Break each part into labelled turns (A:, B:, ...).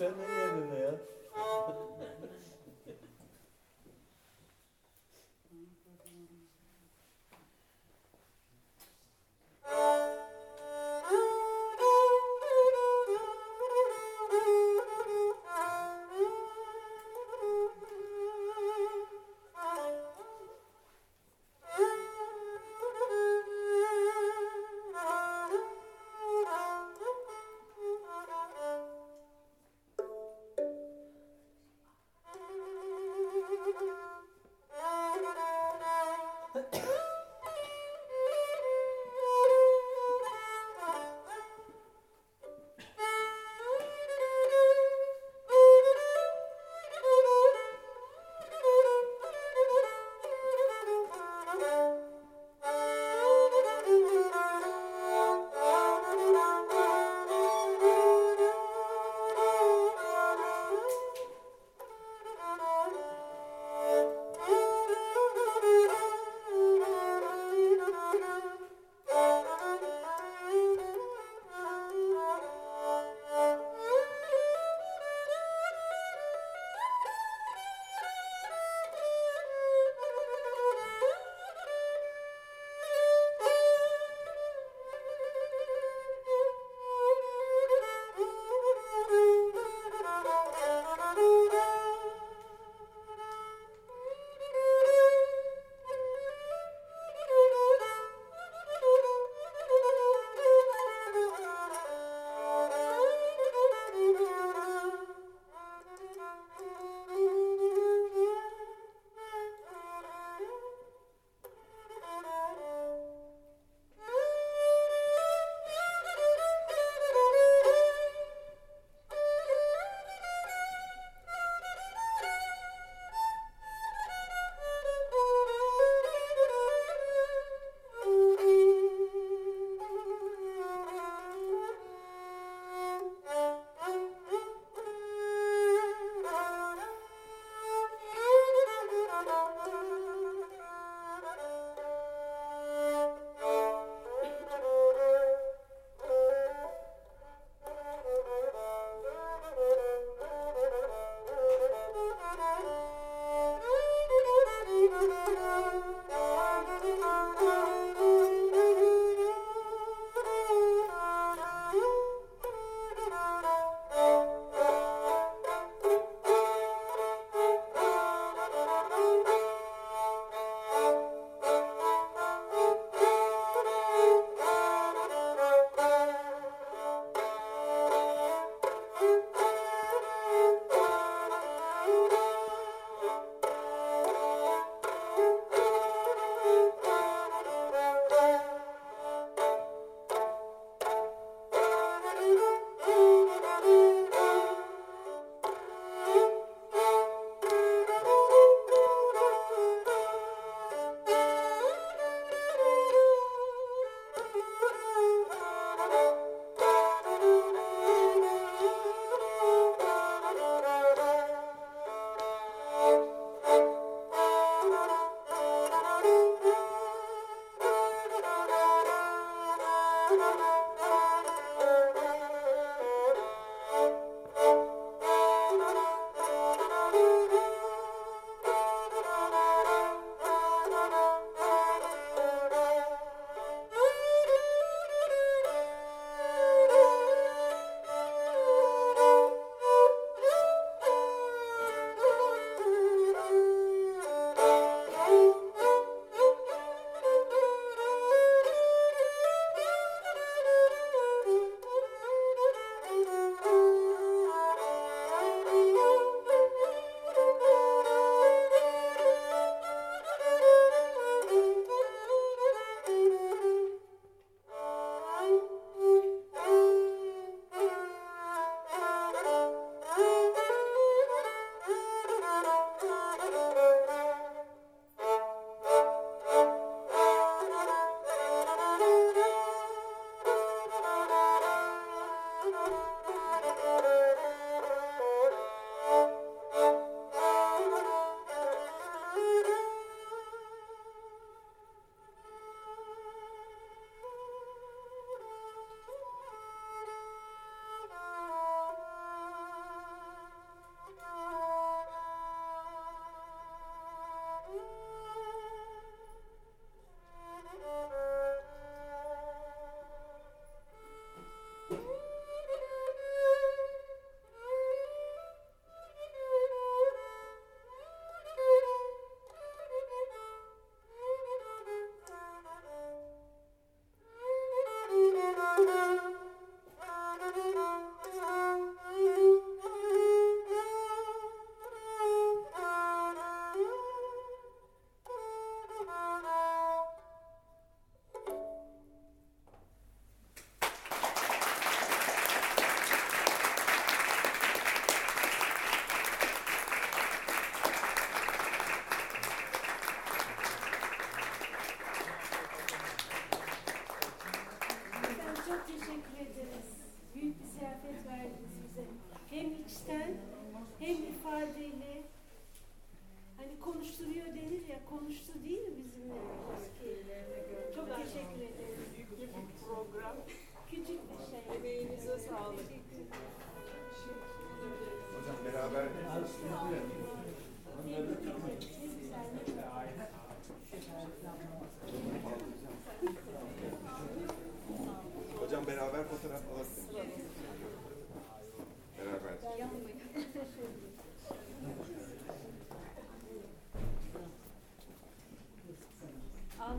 A: Send me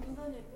B: Annesi,